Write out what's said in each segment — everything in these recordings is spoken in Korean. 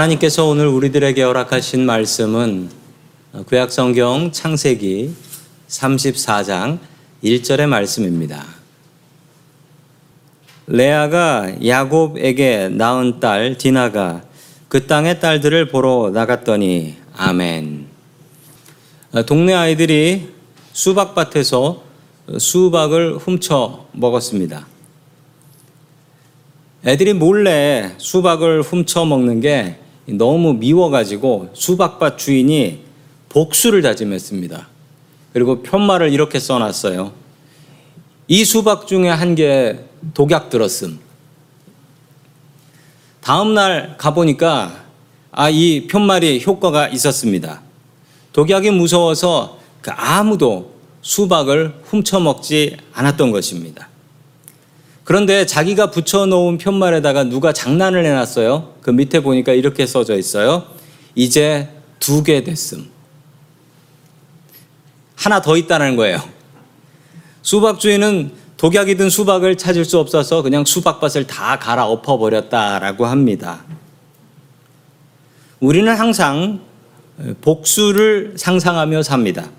하나님께서 오늘 우리들에게 허락하신 말씀은 구약 성경 창세기 34장 1절의 말씀입니다. 레아가 야곱에게 낳은 딸 디나가 그 땅의 딸들을 보러 나갔더니 아멘. 동네 아이들이 수박밭에서 수박을 훔쳐 먹었습니다. 애들이 몰래 수박을 훔쳐 먹는 게 너무 미워가지고 수박밭 주인이 복수를 다짐했습니다. 그리고 편말을 이렇게 써놨어요. 이 수박 중에 한 개 독약 들었음. 다음 날 가보니까 아, 이 편말이 효과가 있었습니다. 독약이 무서워서 그 아무도 수박을 훔쳐 먹지 않았던 것입니다. 그런데 자기가 붙여놓은 편말에다가 누가 장난을 해놨어요. 그 밑에 보니까 이렇게 써져 있어요. 이제 두 개 됐음. 하나 더 있다는 거예요. 수박 주인은 독약이 든 수박을 찾을 수 없어서 그냥 수박밭을 다 갈아 엎어버렸다라고 합니다. 우리는 항상 복수를 상상하며 삽니다.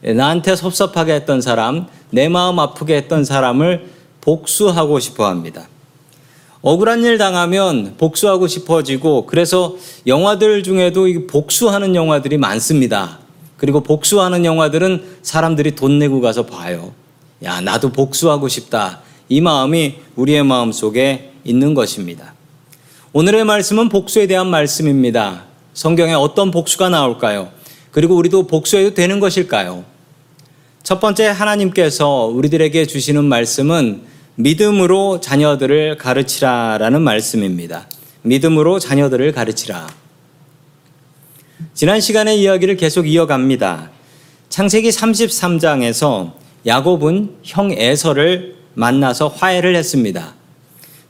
나한테 섭섭하게 했던 사람, 내 마음 아프게 했던 사람을 복수하고 싶어 합니다. 억울한 일 당하면 복수하고 싶어지고 그래서 영화들 중에도 복수하는 영화들이 많습니다. 그리고 복수하는 영화들은 사람들이 돈 내고 가서 봐요. 야, 나도 복수하고 싶다. 이 마음이 우리의 마음 속에 있는 것입니다. 오늘의 말씀은 복수에 대한 말씀입니다. 성경에 어떤 복수가 나올까요? 그리고 우리도 복수해도 되는 것일까요? 첫 번째 하나님께서 우리들에게 주시는 말씀은 믿음으로 자녀들을 가르치라라는 말씀입니다. 믿음으로 자녀들을 가르치라. 지난 시간의 이야기를 계속 이어갑니다. 창세기 33장에서 야곱은 형 에서를 만나서 화해를 했습니다.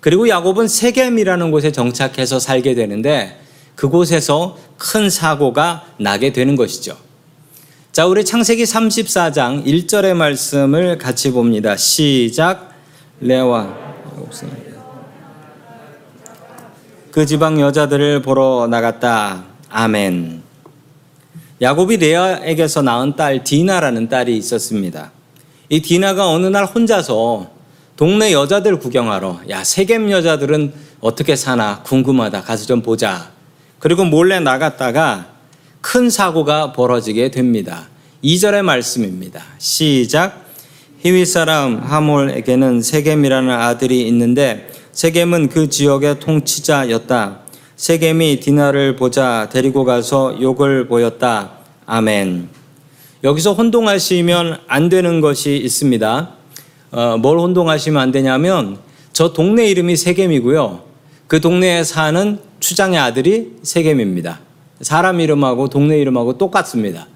그리고 야곱은 세겜이라는 곳에 정착해서 살게 되는데 그곳에서 큰 사고가 나게 되는 것이죠. 자, 우리 창세기 34장 1절의 말씀을 같이 봅니다. 시작. 레와 그 지방 여자들을 보러 나갔다. 아멘. 야곱이 레아에게서 낳은 딸 디나라는 딸이 있었습니다. 이 디나가 어느 날 혼자서 동네 여자들 구경하러 야 세겜 여자들은 어떻게 사나 궁금하다 가서 좀 보자. 그리고 몰래 나갔다가 큰 사고가 벌어지게 됩니다. 2절의 말씀입니다. 시작. 히위 사람 하몰에게는 세겜이라는 아들이 있는데 세겜은 그 지역의 통치자였다. 세겜이 디나를 보자 데리고 가서 욕을 보였다. 아멘. 여기서 혼동하시면 안 되는 것이 있습니다. 어, 뭘 혼동하시면 안 되냐면 저 동네 이름이 세겜이고요. 그 동네에 사는 추장의 아들이 세겜입니다. 사람 이름하고 동네 이름하고 똑같습니다.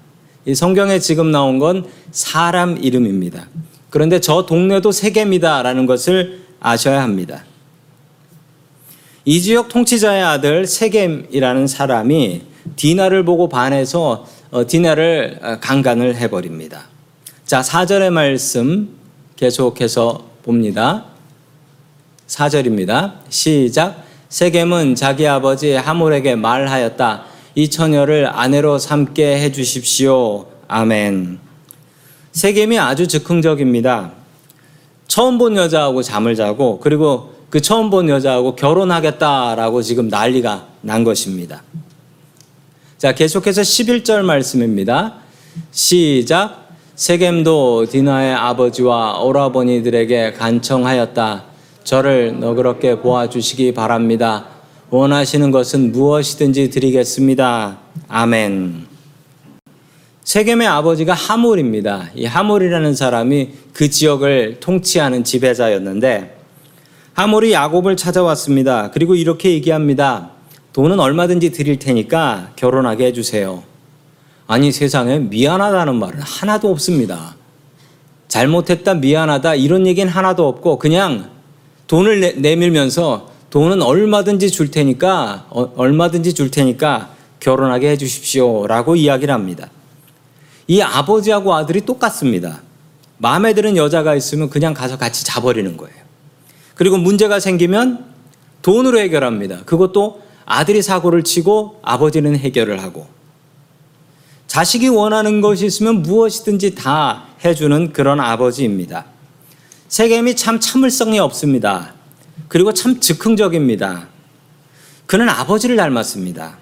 이 성경에 지금 나온 건 사람 이름입니다. 그런데 저 동네도 세겜이다라는 것을 아셔야 합니다. 이 지역 통치자의 아들 세겜이라는 사람이 디나를 보고 반해서 어, 디나를 어, 강간을 해버립니다. 자, 4절의 말씀 계속해서 봅니다. 4절입니다. 시작. 세겜은 자기 아버지 하몰에게 말하였다. 이 처녀를 아내로 삼게 해 주십시오. 아멘. 세겜이 아주 즉흥적입니다. 처음 본 여자하고 잠을 자고 그리고 그 처음 본 여자하고 결혼하겠다라고 지금 난리가 난 것입니다. 자, 계속해서 11절 말씀입니다. 시작. 세겜도 디나의 아버지와 오라버니들에게 간청하였다. 저를 너그럽게 보아주시기 바랍니다. 원하시는 것은 무엇이든지 드리겠습니다. 아멘. 세겜의 아버지가 하몰입니다. 이 하몰이라는 사람이 그 지역을 통치하는 지배자였는데 하몰이 야곱을 찾아왔습니다. 그리고 이렇게 얘기합니다. 돈은 얼마든지 드릴 테니까 결혼하게 해주세요. 아니 세상에 미안하다는 말은 하나도 없습니다. 잘못했다 미안하다 이런 얘기는 하나도 없고 그냥 돈을 내, 내밀면서 돈은 얼마든지 줄 테니까 어, 얼마든지 줄 테니까 결혼하게 해 주십시오라고 이야기를 합니다. 이 아버지하고 아들이 똑같습니다. 마음에 드는 여자가 있으면 그냥 가서 같이 자버리는 거예요. 그리고 문제가 생기면 돈으로 해결합니다. 그것도 아들이 사고를 치고 아버지는 해결을 하고 자식이 원하는 것이 있으면 무엇이든지 다 해주는 그런 아버지입니다. 세겜이 참 참을성이 없습니다. 그리고 참 즉흥적입니다. 그는 아버지를 닮았습니다.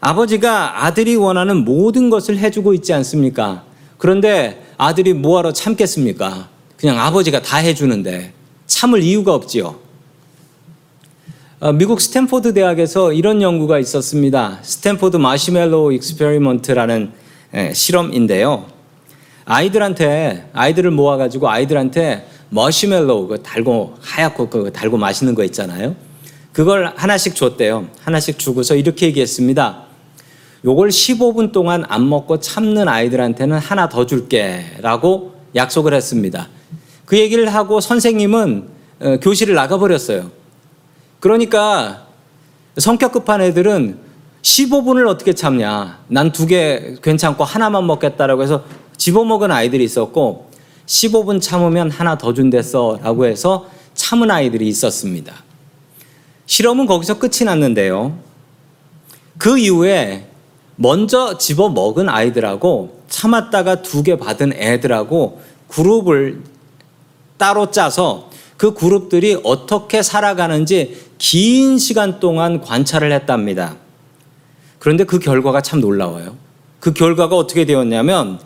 아버지가 아들이 원하는 모든 것을 해주고 있지 않습니까? 그런데 아들이 뭐하러 참겠습니까? 그냥 아버지가 다 해주는데 참을 이유가 없지요. 어, 미국 스탠포드 대학에서 이런 연구가 있었습니다. 스탠포드 마시멜로 experiment라는 예, 실험인데요. 아이들한테 아이들을 모아가지고 아이들한테 머시멜로우 그 달고 하얗고 그 달고 맛있는 거 있잖아요. 그걸 하나씩 줬대요. 하나씩 주고서 이렇게 얘기했습니다. 요걸 15분 동안 안 먹고 참는 아이들한테는 하나 더 줄게라고 약속을 했습니다. 그 얘기를 하고 선생님은 어, 교실을 나가버렸어요. 그러니까 성격 급한 애들은 15분을 어떻게 참냐. 난 두 개 괜찮고 하나만 먹겠다라고 해서 집어먹은 아이들이 있었고 15분 참으면 하나 더 준댔어 라고 해서 참은 아이들이 있었습니다. 실험은 거기서 끝이 났는데요. 그 이후에 먼저 집어 먹은 아이들하고 참았다가 두 개 받은 애들하고 그룹을 따로 짜서 그 그룹들이 어떻게 살아가는지 긴 시간 동안 관찰을 했답니다. 그런데 그 결과가 참 놀라워요. 그 결과가 어떻게 되었냐면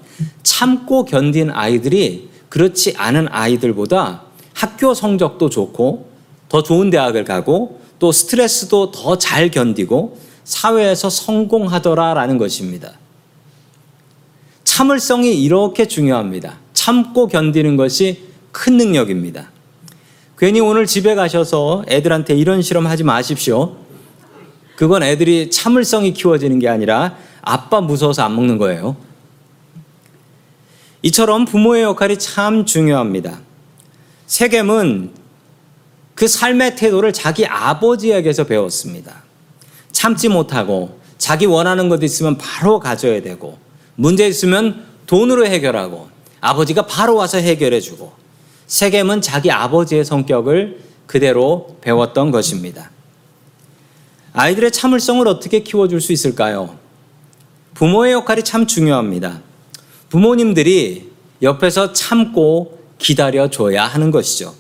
참고 견딘 아이들이 그렇지 않은 아이들보다 학교 성적도 좋고 더 좋은 대학을 가고 또 스트레스도 더 잘 견디고 사회에서 성공하더라라는 것입니다. 참을성이 이렇게 중요합니다. 참고 견디는 것이 큰 능력입니다. 괜히 오늘 집에 가셔서 애들한테 이런 실험 하지 마십시오. 그건 애들이 참을성이 키워지는 게 아니라 아빠 무서워서 안 먹는 거예요. 이처럼 부모의 역할이 참 중요합니다. 세겜은 그 삶의 태도를 자기 아버지에게서 배웠습니다. 참지 못하고 자기 원하는 것 있으면 바로 가져야 되고 문제 있으면 돈으로 해결하고 아버지가 바로 와서 해결해 주고 세겜은 자기 아버지의 성격을 그대로 배웠던 것입니다. 아이들의 참을성을 어떻게 키워줄 수 있을까요? 부모의 역할이 참 중요합니다. 부모님들이 옆에서 참고 기다려줘야 하는 것이죠.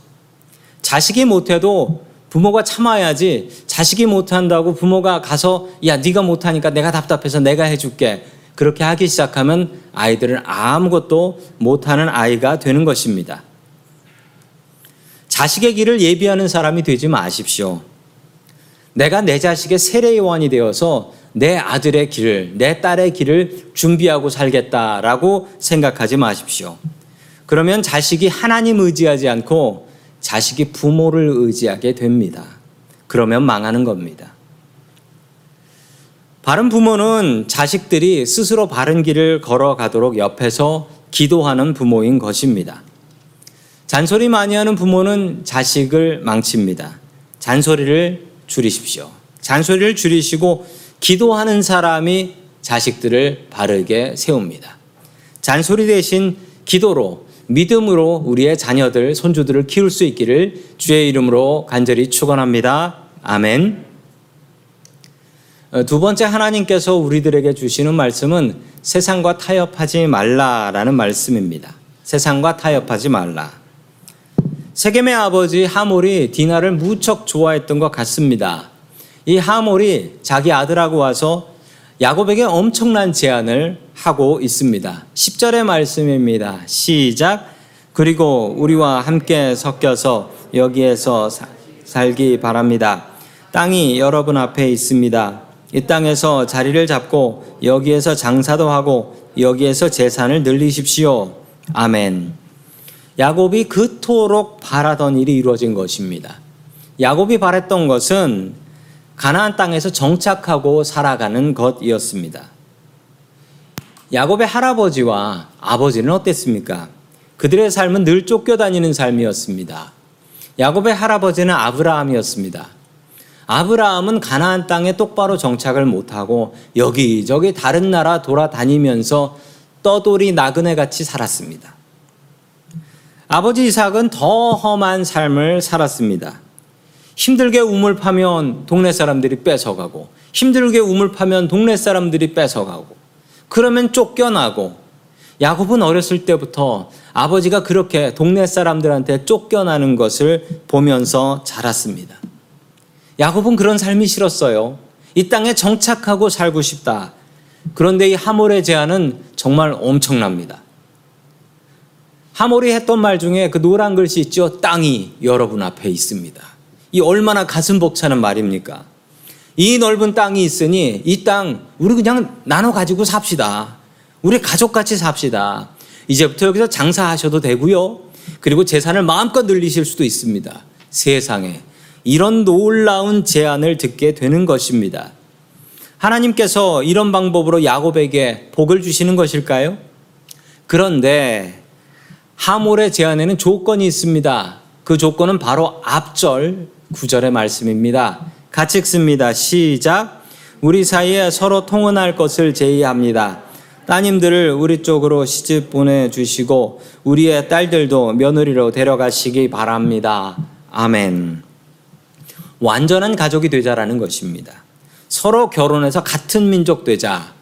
자식이 못해도 부모가 참아야지 자식이 못한다고 부모가 가서 야 네가 못하니까 내가 답답해서 내가 해줄게 그렇게 하기 시작하면 아이들은 아무것도 못하는 아이가 되는 것입니다. 자식의 길을 예비하는 사람이 되지 마십시오. 내가 내 자식의 세례요한이 되어서 내 아들의 길을, 내 딸의 길을 준비하고 살겠다라고 생각하지 마십시오. 그러면 자식이 하나님 의지하지 않고 자식이 부모를 의지하게 됩니다. 그러면 망하는 겁니다. 바른 부모는 자식들이 스스로 바른 길을 걸어가도록 옆에서 기도하는 부모인 것입니다. 잔소리 많이 하는 부모는 자식을 망칩니다. 잔소리를 줄이십시오. 잔소리를 줄이시고 기도하는 사람이 자식들을 바르게 세웁니다. 잔소리 대신 기도로 믿음으로 우리의 자녀들, 손주들을 키울 수 있기를 주의 이름으로 간절히 축원합니다. 아멘. 어, 두 번째 하나님께서 우리들에게 주시는 말씀은 세상과 타협하지 말라라는 말씀입니다. 세상과 타협하지 말라. 세겜의 아버지 하몰이 디나를 무척 좋아했던 것 같습니다. 이 하몰이 자기 아들하고 와서 야곱에게 엄청난 제안을 하고 있습니다. 10절의 말씀입니다. 시작. 그리고 우리와 함께 섞여서 여기에서 사, 살기 바랍니다. 땅이 여러분 앞에 있습니다. 이 땅에서 자리를 잡고 여기에서 장사도 하고 여기에서 재산을 늘리십시오. 아멘. 야곱이 그토록 바라던 일이 이루어진 것입니다. 야곱이 바랬던 것은 가나안 땅에서 정착하고 살아가는 것이었습니다. 야곱의 할아버지와 아버지는 어땠습니까? 그들의 삶은 늘 쫓겨다니는 삶이었습니다. 야곱의 할아버지는 아브라함이었습니다. 아브라함은 가나안 땅에 똑바로 정착을 못하고 여기저기 다른 나라 돌아다니면서 떠돌이 나그네 같이 살았습니다. 아버지 이삭은 더 험한 삶을 살았습니다. 힘들게 우물 파면 동네 사람들이 뺏어가고 힘들게 우물 파면 동네 사람들이 뺏어가고 그러면 쫓겨나고 야곱은 어렸을 때부터 아버지가 그렇게 동네 사람들한테 쫓겨나는 것을 보면서 자랐습니다. 야곱은 그런 삶이 싫었어요. 이 땅에 정착하고 살고 싶다. 그런데 이 하몰의 제안은 정말 엄청납니다. 하몰이 했던 말 중에 그 노란 글씨 있죠? 땅이 여러분 앞에 있습니다. 이 얼마나 가슴 벅차는 말입니까? 이 넓은 땅이 있으니 이 땅 우리 그냥 나눠 가지고 삽시다. 우리 가족같이 삽시다. 이제부터 여기서 장사하셔도 되고요. 그리고 재산을 마음껏 늘리실 수도 있습니다. 세상에 이런 놀라운 제안을 듣게 되는 것입니다. 하나님께서 이런 방법으로 야곱에게 복을 주시는 것일까요? 그런데 하몰의 제안에는 조건이 있습니다. 그 조건은 바로 앞절 9절의 말씀입니다. 같이 읽습니다. 시작. 우리 사이에 서로 통혼할 것을 제의합니다. 따님들을 우리 쪽으로 시집 보내주시고 우리의 딸들도 며느리로 데려가시기 바랍니다. 아멘. 완전한 가족이 되자라는 것입니다. 서로 결혼해서 같은 민족 되자.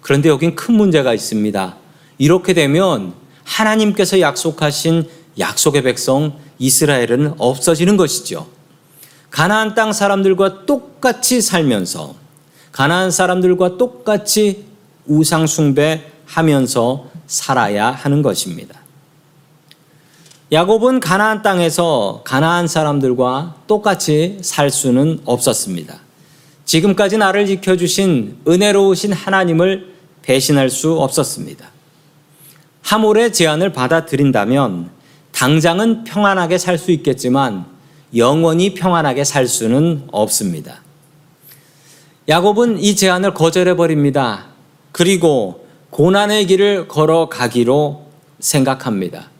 그런데 여긴 큰 문제가 있습니다. 이렇게 되면 하나님께서 약속하신 약속의 백성 이스라엘은 없어지는 것이죠. 가나안 땅 사람들과 똑같이 살면서 가나안 사람들과 똑같이 우상 숭배하면서 살아야 하는 것입니다. 야곱은 가나안 땅에서 가나안 사람들과 똑같이 살 수는 없었습니다. 지금까지 나를 지켜주신 은혜로우신 하나님을 배신할 수 없었습니다. 하몰의 제안을 받아들인다면 당장은 평안하게 살 수 있겠지만 영원히 평안하게 살 수는 없습니다. 야곱은 이 제안을 거절해 버립니다. 그리고 고난의 길을 걸어가기로 생각합니다.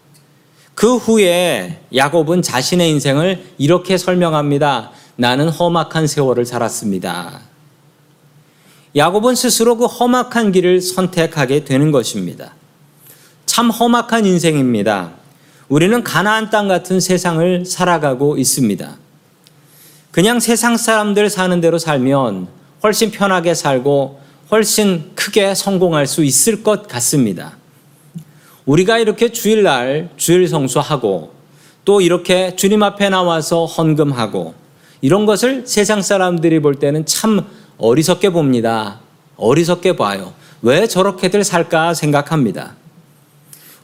그 후에 야곱은 자신의 인생을 이렇게 설명합니다. 나는 험악한 세월을 살았습니다. 야곱은 스스로 그 험악한 길을 선택하게 되는 것입니다. 참 험악한 인생입니다. 우리는 가나안 땅 같은 세상을 살아가고 있습니다. 그냥 세상 사람들 사는 대로 살면 훨씬 편하게 살고 훨씬 크게 성공할 수 있을 것 같습니다. 우리가 이렇게 주일날 주일 성수하고 또 이렇게 주님 앞에 나와서 헌금하고 이런 것을 세상 사람들이 볼 때는 참 어리석게 봅니다. 어리석게 봐요. 왜 저렇게들 살까 생각합니다.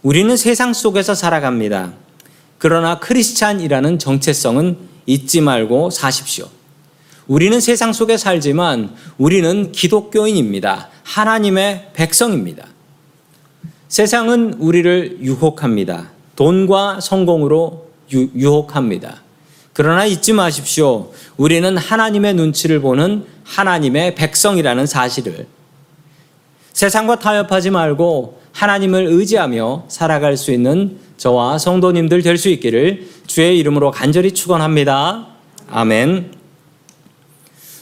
우리는 세상 속에서 살아갑니다. 그러나 크리스찬이라는 정체성은 잊지 말고 사십시오. 우리는 세상 속에 살지만 우리는 기독교인입니다. 하나님의 백성입니다. 세상은 우리를 유혹합니다. 돈과 성공으로 유, 유혹합니다. 그러나 잊지 마십시오. 우리는 하나님의 눈치를 보는 하나님의 백성이라는 사실을 세상과 타협하지 말고 하나님을 의지하며 살아갈 수 있는 저와 성도님들 될 수 있기를 주의 이름으로 간절히 축원합니다. 아멘.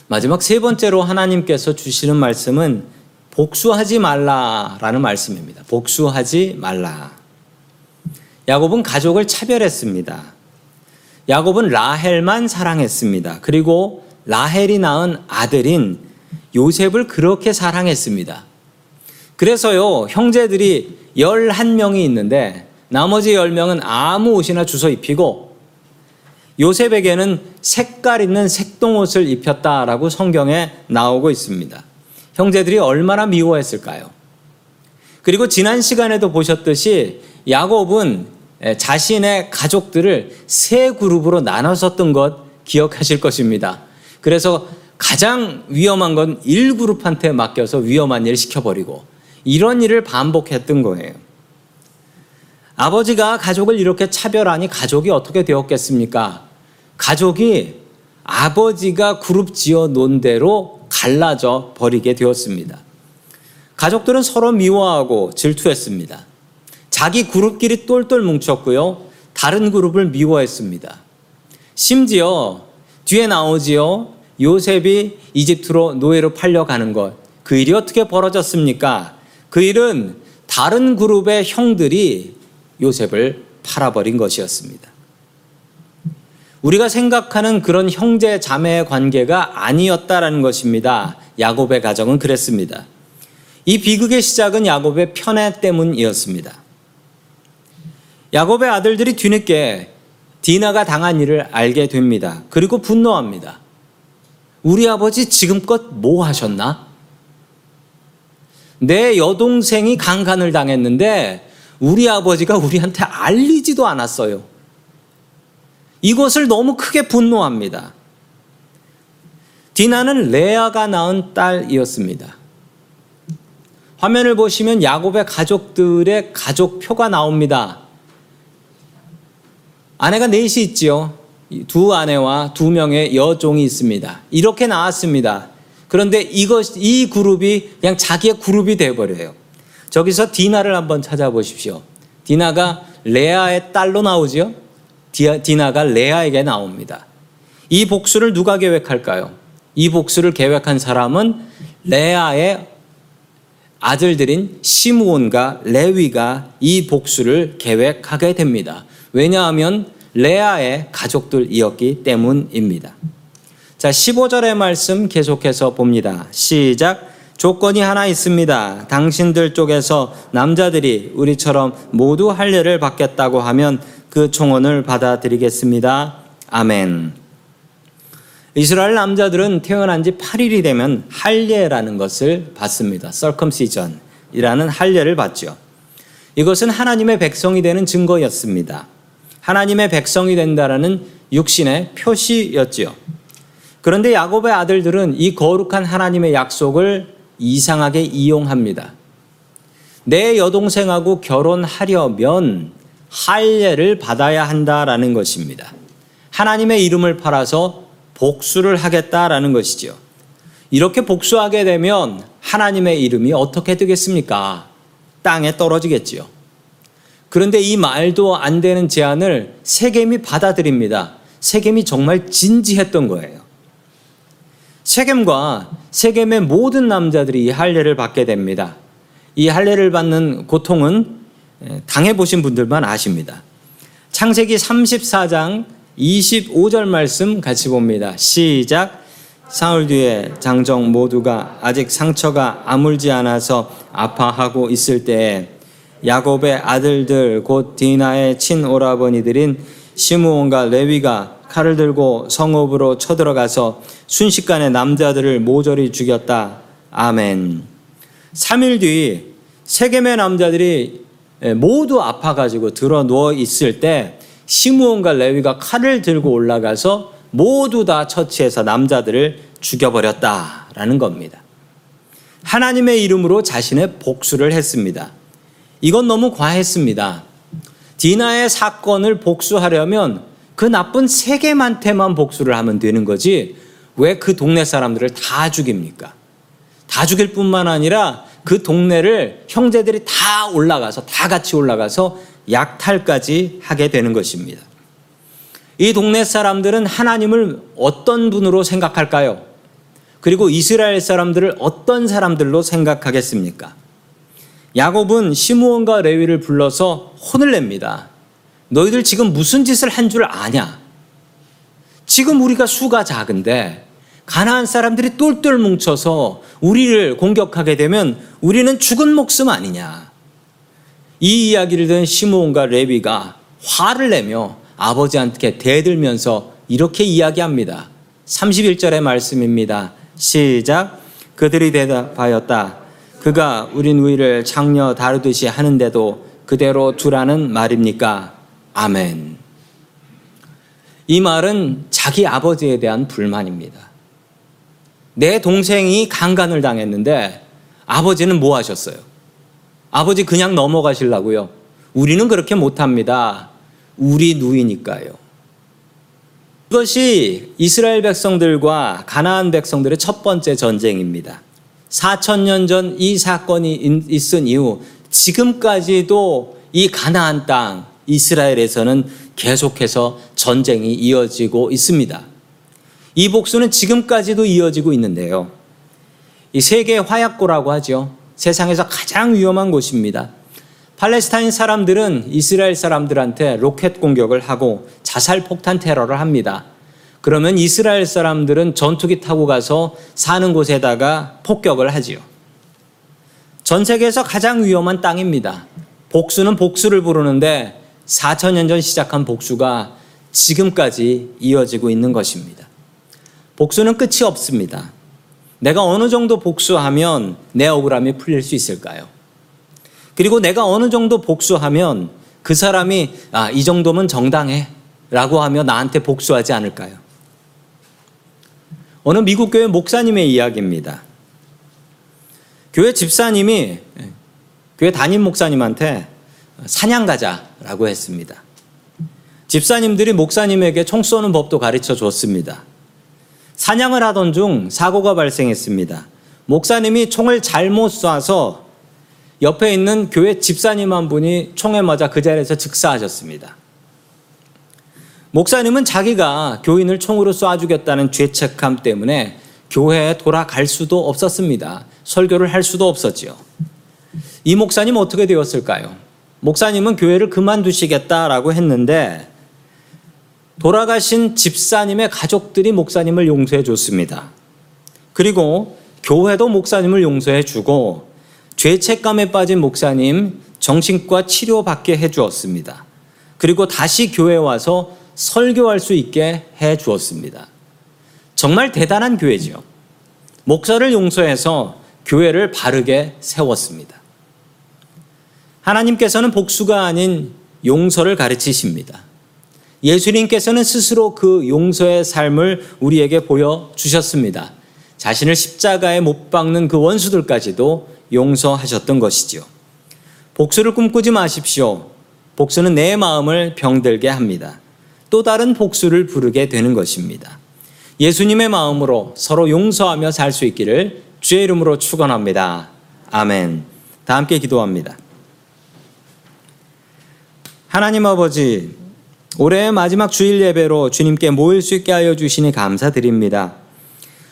마지막 세 번째로 하나님께서 주시는 말씀은 복수하지 말라라는 말씀입니다. 복수하지 말라. 야곱은 가족을 차별했습니다. 야곱은 라헬만 사랑했습니다. 그리고 라헬이 낳은 아들인 요셉을 그렇게 사랑했습니다. 그래서요, 형제들이 11명이 있는데 나머지 10명은 아무 옷이나 주워 입히고 요셉에게는 색깔 있는 색동옷을 입혔다라고 성경에 나오고 있습니다. 형제들이 얼마나 미워했을까요? 그리고 지난 시간에도 보셨듯이 야곱은 자신의 가족들을 세 그룹으로 나눠섰던 것 기억하실 것입니다. 그래서 가장 위험한 건 1그룹한테 맡겨서 위험한 일 시켜버리고 이런 일을 반복했던 거예요. 아버지가 가족을 이렇게 차별하니 가족이 어떻게 되었겠습니까? 가족이 아버지가 그룹 지어 놓은 대로 갈라져 버리게 되었습니다. 가족들은 서로 미워하고 질투했습니다. 자기 그룹끼리 똘똘 뭉쳤고요. 다른 그룹을 미워했습니다. 심지어 뒤에 나오지요. 요셉이 이집트로 노예로 팔려가는 것. 그 일이 어떻게 벌어졌습니까? 그 일은 다른 그룹의 형들이 요셉을 팔아버린 것이었습니다. 우리가 생각하는 그런 형제 자매 관계가 아니었다라는 것입니다. 야곱의 가정은 그랬습니다. 이 비극의 시작은 야곱의 편애 때문이었습니다. 야곱의 아들들이 뒤늦게 디나가 당한 일을 알게 됩니다. 그리고 분노합니다. 우리 아버지 지금껏 뭐 하셨나? 내 여동생이 강간을 당했는데 우리 아버지가 우리한테 알리지도 않았어요. 이것을 너무 크게 분노합니다. 디나는 레아가 낳은 딸이었습니다. 화면을 보시면 야곱의 가족들의 가족표가 나옵니다. 아내가 넷이 있지요. 두 아내와 두 명의 여종이 있습니다. 이렇게 나왔습니다. 그런데 이것 이 그룹이 그냥 자기의 그룹이 돼 버려요. 저기서 디나를 한번 찾아보십시오. 디나가 레아의 딸로 나오지요. 디나가 레아에게 나옵니다. 이 복수를 누가 계획할까요? 이 복수를 계획한 사람은 레아의 아들들인 시므온과 레위가 이 복수를 계획하게 됩니다. 왜냐하면 레아의 가족들이었기 때문입니다. 자, 15절의 말씀 계속해서 봅니다. 시작. 조건이 하나 있습니다. 당신들 쪽에서 남자들이 우리처럼 모두 할례를 받겠다고 하면 그 총원을 받아들이겠습니다. 아멘. 이스라엘 남자들은 태어난 지 8일이 되면 할례라는 것을 받습니다. circumcision이라는 할례를 받죠. 이것은 하나님의 백성이 되는 증거였습니다. 하나님의 백성이 된다라는 육신의 표시였지요. 그런데 야곱의 아들들은 이 거룩한 하나님의 약속을 이상하게 이용합니다. 내 여동생하고 결혼하려면 할례를 받아야 한다라는 것입니다. 하나님의 이름을 팔아서 복수를 하겠다라는 것이죠. 이렇게 복수하게 되면 하나님의 이름이 어떻게 되겠습니까? 땅에 떨어지겠지요. 그런데 이 말도 안 되는 제안을 세겜이 받아들입니다. 세겜이 정말 진지했던 거예요. 세겜과 세겜의 모든 남자들이 이 할례를 받게 됩니다. 이 할례를 받는 고통은 당해 보신 분들만 아십니다. 창세기 34장 25절 말씀 같이 봅니다. 시작. 사흘 뒤에 장정 모두가 아직 상처가 아물지 않아서 아파하고 있을 때에 야곱의 아들들 곧 디나의 친오라버니들인 시므온과 레위가 칼을 들고 성읍으로 쳐들어가서 순식간에 남자들을 모조리 죽였다. 아멘. 3일 뒤 세겜의 남자들이 모두 아파가지고 들어 누워 있을 때 시므온과 레위가 칼을 들고 올라가서 모두 다 처치해서 남자들을 죽여버렸다라는 겁니다. 하나님의 이름으로 자신의 복수를 했습니다. 이건 너무 과했습니다. 디나의 사건을 복수하려면 그 나쁜 세겜한테만 복수를 하면 되는 거지 왜 그 동네 사람들을 다 죽입니까? 다 죽일 뿐만 아니라 그 동네를 형제들이 다 올라가서 다 같이 올라가서 약탈까지 하게 되는 것입니다. 이 동네 사람들은 하나님을 어떤 분으로 생각할까요? 그리고 이스라엘 사람들을 어떤 사람들로 생각하겠습니까? 야곱은 시므온과 레위를 불러서 혼을 냅니다. 너희들 지금 무슨 짓을 한 줄 아냐? 지금 우리가 수가 작은데 가나안 사람들이 똘똘 뭉쳐서 우리를 공격하게 되면 우리는 죽은 목숨 아니냐? 이 이야기를 듣는 시므온과 레위가 화를 내며 아버지한테 대들면서 이렇게 이야기합니다. 31절의 말씀입니다. 시작. 그들이 대답하였다. 그가 우리 누이를 장녀 다루듯이 하는데도 그대로 두라는 말입니까? 아멘. 이 말은 자기 아버지에 대한 불만입니다. 내 동생이 강간을 당했는데 아버지는 뭐 하셨어요? 아버지 그냥 넘어가시려고요. 우리는 그렇게 못합니다. 우리 누이니까요. 이것이 이스라엘 백성들과 가나안 백성들의 첫 번째 전쟁입니다. 4천 년 전 이 사건이 있은 이후 지금까지도 이 가나안 땅 이스라엘에서는 계속해서 전쟁이 이어지고 있습니다. 이 복수는 지금까지도 이어지고 있는데요. 이 세계 화약고라고 하죠. 세상에서 가장 위험한 곳입니다. 팔레스타인 사람들은 이스라엘 사람들한테 로켓 공격을 하고 자살 폭탄 테러를 합니다. 그러면 이스라엘 사람들은 전투기 타고 가서 사는 곳에다가 폭격을 하지요. 전 세계에서 가장 위험한 땅입니다. 복수는 복수를 부르는데 4천년 전 시작한 복수가 지금까지 이어지고 있는 것입니다. 복수는 끝이 없습니다. 내가 어느 정도 복수하면 내 억울함이 풀릴 수 있을까요? 그리고 내가 어느 정도 복수하면 그 사람이 아, 이 정도면 정당해 라고 하며 나한테 복수하지 않을까요? 어느 미국 교회 목사님의 이야기입니다. 교회 집사님이 교회 담임 목사님한테 사냥 가자라고 했습니다. 집사님들이 목사님에게 총 쏘는 법도 가르쳐 줬습니다. 사냥을 하던 중 사고가 발생했습니다. 목사님이 총을 잘못 쏴서 옆에 있는 교회 집사님 한 분이 총에 맞아 그 자리에서 즉사하셨습니다. 목사님은 자기가 교인을 총으로 쏴 죽였다는 죄책감 때문에 교회에 돌아갈 수도 없었습니다. 설교를 할 수도 없었지요. 이 목사님 어떻게 되었을까요? 목사님은 교회를 그만두시겠다라고 했는데 돌아가신 집사님의 가족들이 목사님을 용서해 줬습니다. 그리고 교회도 목사님을 용서해 주고 죄책감에 빠진 목사님 정신과 치료받게 해 주었습니다. 그리고 다시 교회 와서 설교할 수 있게 해 주었습니다. 정말 대단한 교회지요. 목사를 용서해서 교회를 바르게 세웠습니다. 하나님께서는 복수가 아닌 용서를 가르치십니다. 예수님께서는 스스로 그 용서의 삶을 우리에게 보여주셨습니다. 자신을 십자가에 못 박는 그 원수들까지도 용서하셨던 것이지요. 복수를 꿈꾸지 마십시오. 복수는 내 마음을 병들게 합니다. 또 다른 복수를 부르게 되는 것입니다. 예수님의 마음으로 서로 용서하며 살 수 있기를 주의 이름으로 축원합니다. 아멘. 다 함께 기도합니다. 하나님 아버지, 올해의 마지막 주일 예배로 주님께 모일 수 있게 하여 주시니 감사드립니다.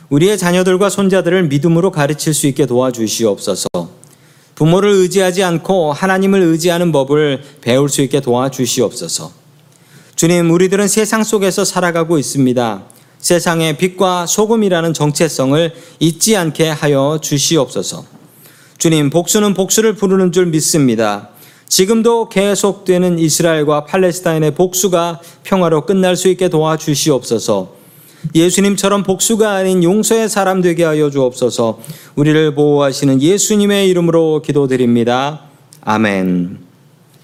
우리의 자녀들과 손자들을 믿음으로 가르칠 수 있게 도와주시옵소서. 부모를 의지하지 않고 하나님을 의지하는 법을 배울 수 있게 도와주시옵소서. 주님, 우리들은 세상 속에서 살아가고 있습니다. 세상의 빛과 소금이라는 정체성을 잊지 않게 하여 주시옵소서. 주님, 복수는 복수를 부르는 줄 믿습니다. 지금도 계속되는 이스라엘과 팔레스타인의 복수가 평화로 끝날 수 있게 도와주시옵소서. 예수님처럼 복수가 아닌 용서의 사람 되게 하여 주옵소서. 우리를 보호하시는 예수님의 이름으로 기도드립니다. 아멘.